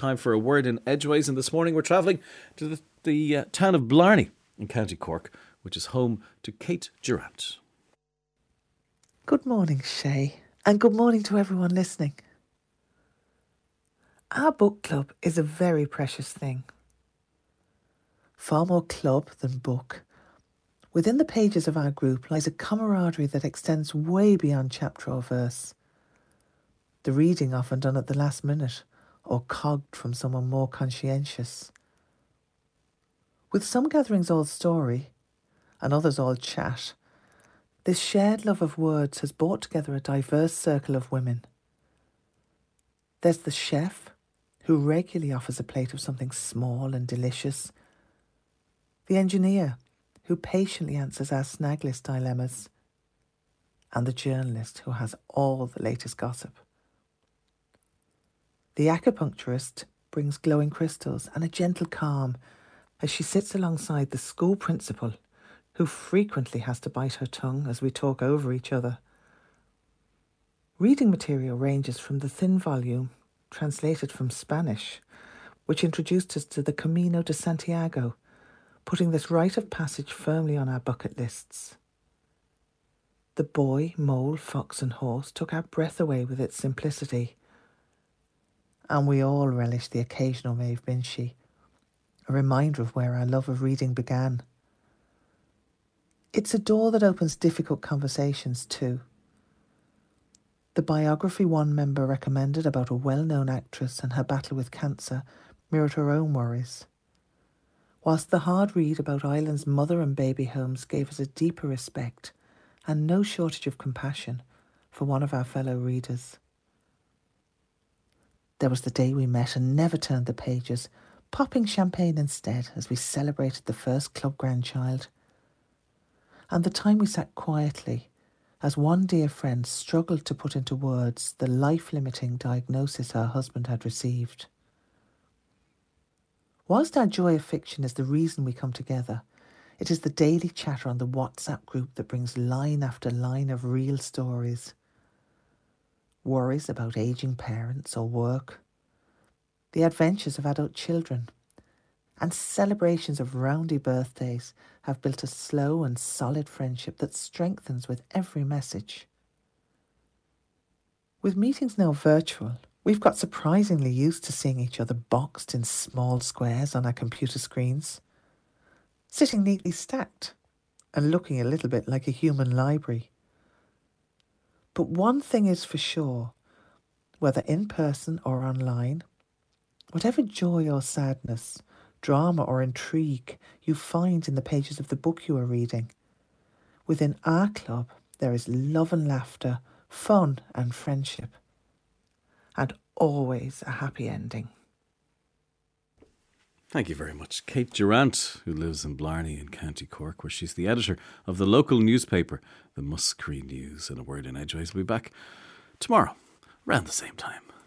time for a word in Edgeways, and this morning we're travelling to the, the uh, town of Blarney in County Cork, which is home to Kate Durrant. Good morning, Shay, and good morning to everyone listening. Our book club is a very precious thing. Far more club than book. Within the pages of our group lies a camaraderie that extends way beyond chapter or verse. The reading often done at the last minute or cogged from someone more conscientious. With some gatherings all story and others all chat, this shared love of words has brought together a diverse circle of women. There's the chef, who regularly offers a plate of something small and delicious, the engineer, who patiently answers our snag list dilemmas, and the journalist who has all the latest gossip. The acupuncturist brings glowing crystals and a gentle calm as she sits alongside the school principal, who frequently has to bite her tongue as we talk over each other. Reading material ranges from the thin volume, translated from Spanish, which introduced us to the Camino de Santiago, putting this rite of passage firmly on our bucket lists. The boy, mole, fox, and horse took our breath away with its simplicity and we all relish the occasional Maeve Binchy, a reminder of where our love of reading began. It's a door that opens difficult conversations too. The biography one member recommended about a well known actress and her battle with cancer mirrored her own worries. Whilst the hard read about Ireland's mother and baby homes gave us a deeper respect and no shortage of compassion for one of our fellow readers. There was the day we met and never turned the pages, popping champagne instead as we celebrated the first club grandchild. And the time we sat quietly as one dear friend struggled to put into words the life limiting diagnosis her husband had received. Whilst our joy of fiction is the reason we come together, it is the daily chatter on the WhatsApp group that brings line after line of real stories worries about aging parents or work, the adventures of adult children, and celebrations of roundy birthdays have built a slow and solid friendship that strengthens with every message. With meetings now virtual, we've got surprisingly used to seeing each other boxed in small squares on our computer screens, sitting neatly stacked and looking a little bit like a human library. But one thing is for sure whether in person or online, whatever joy or sadness, drama or intrigue you find in the pages of the book you are reading, within our club there is love and laughter, fun and friendship, and always a happy ending. Thank you very much. Kate Durrant, who lives in Blarney in County Cork, where she's the editor of the local newspaper, the Muskerry News. And a word in Edgeways will be back tomorrow, around the same time.